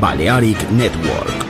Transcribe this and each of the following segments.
Balearic Network.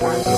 Bye.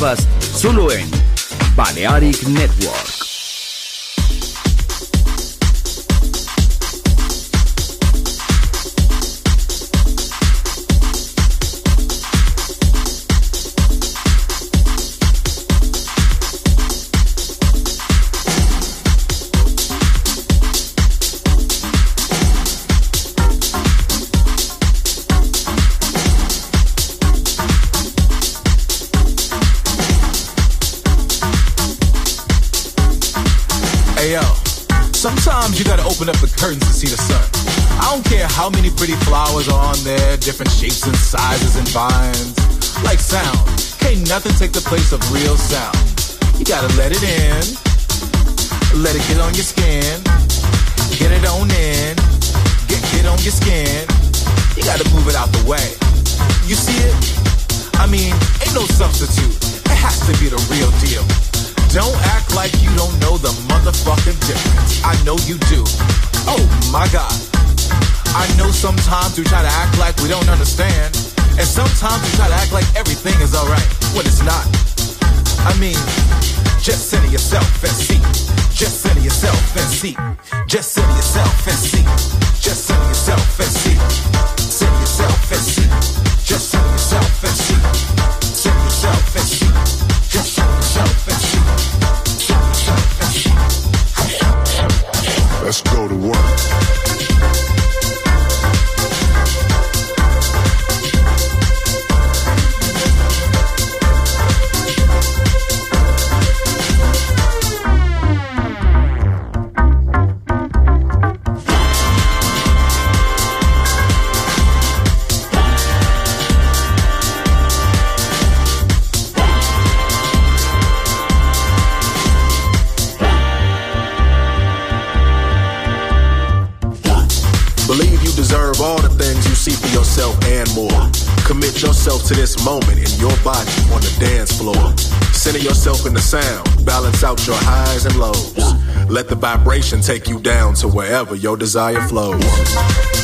Nuevas vines. Like sound, can't nothing take the place of real sound. You gotta let it in, let it get on your skin, get it on in, get get on your skin. You gotta move it out the way. You see it? I mean, ain't no substitute. It has to be the real deal. Don't act like you don't know the motherfucking difference. I know you do. Oh my god. I know sometimes we try to act like we don't understand. And sometimes you try to act like everything is alright when it's not. I mean, just center yourself and see. Just center yourself and see. Just center yourself and see. Just center yourself and see. Yourself to this moment in your body on the dance floor. Center yourself in the sound, balance out your highs and lows. Let the vibration take you down to wherever your desire flows.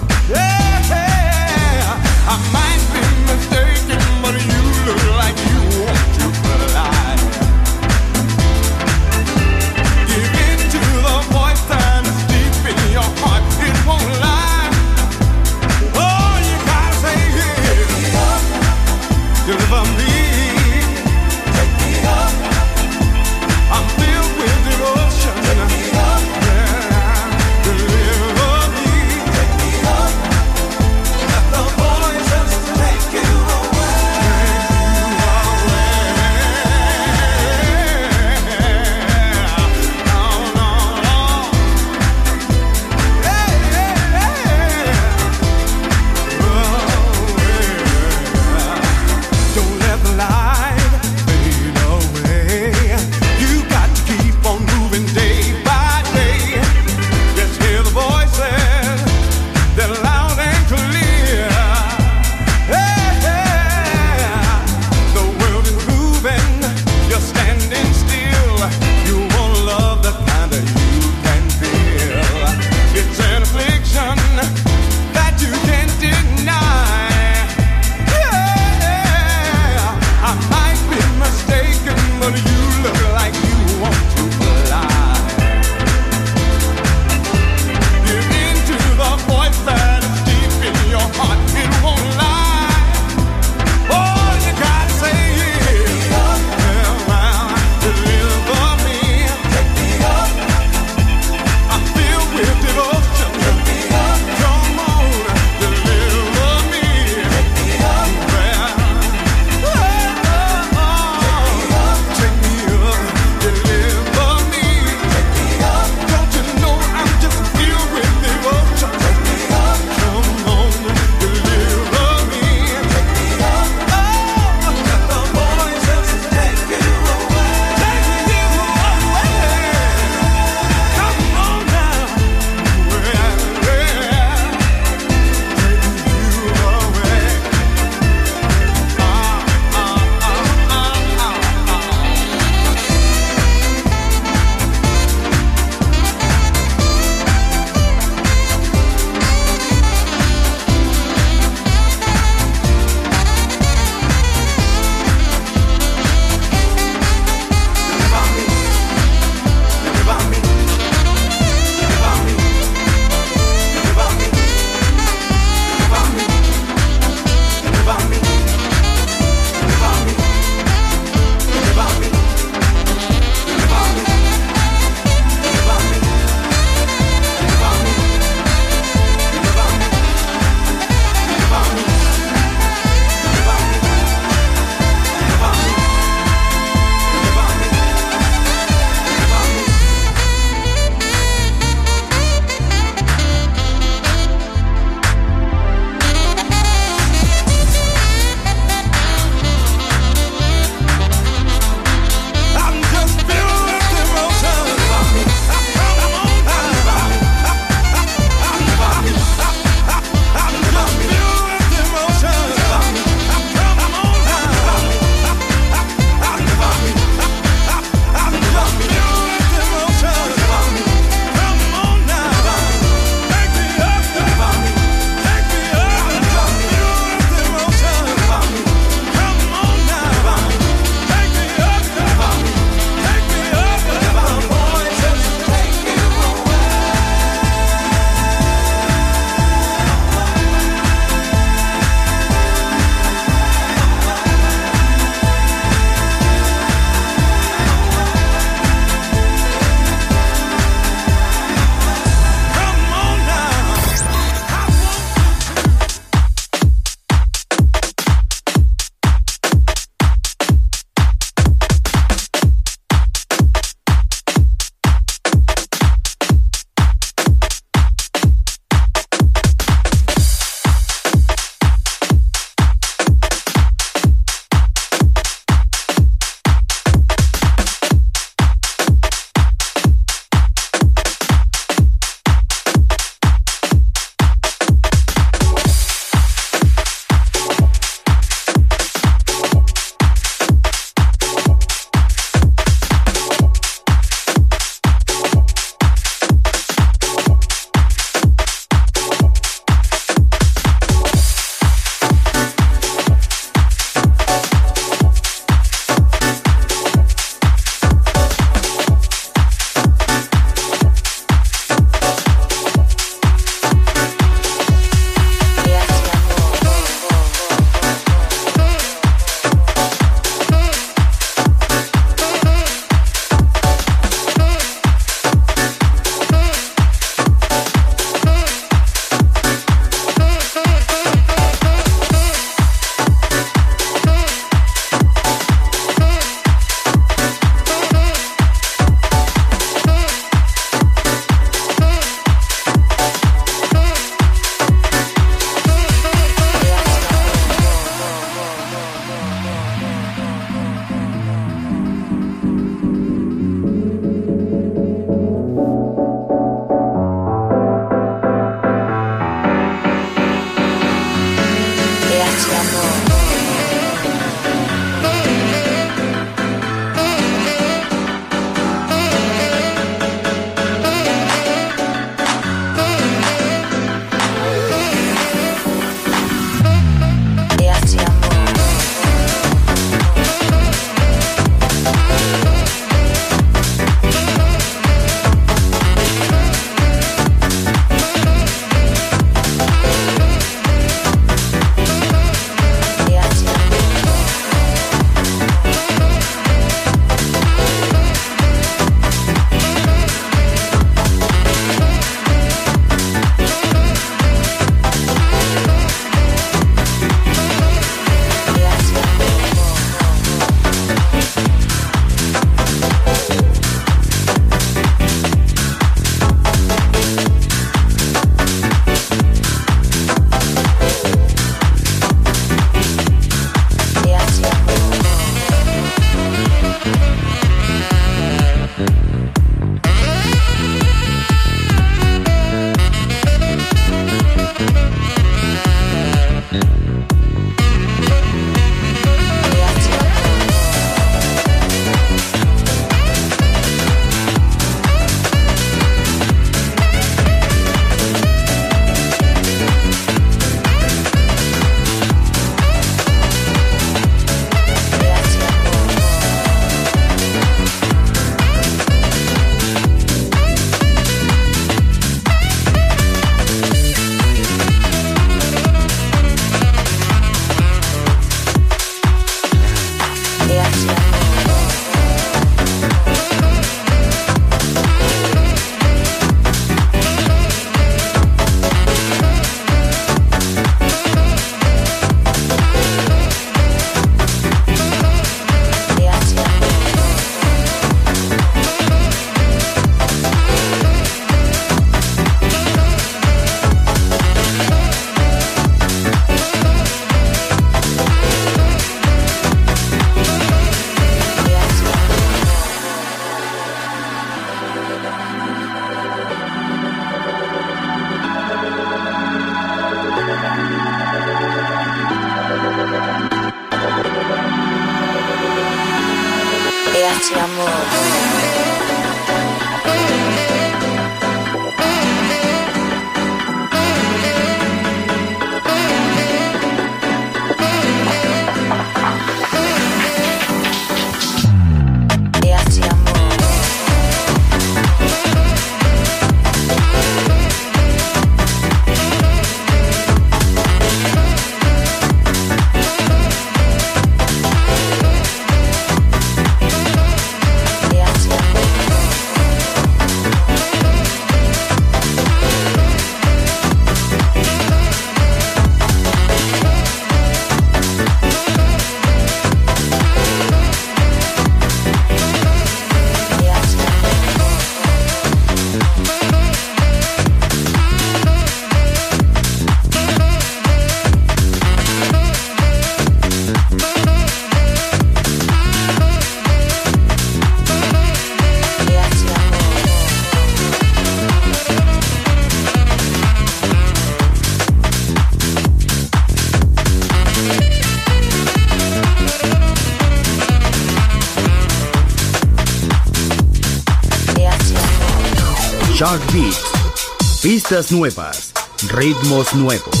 Beats. Pistas nuevas, ritmos nuevos.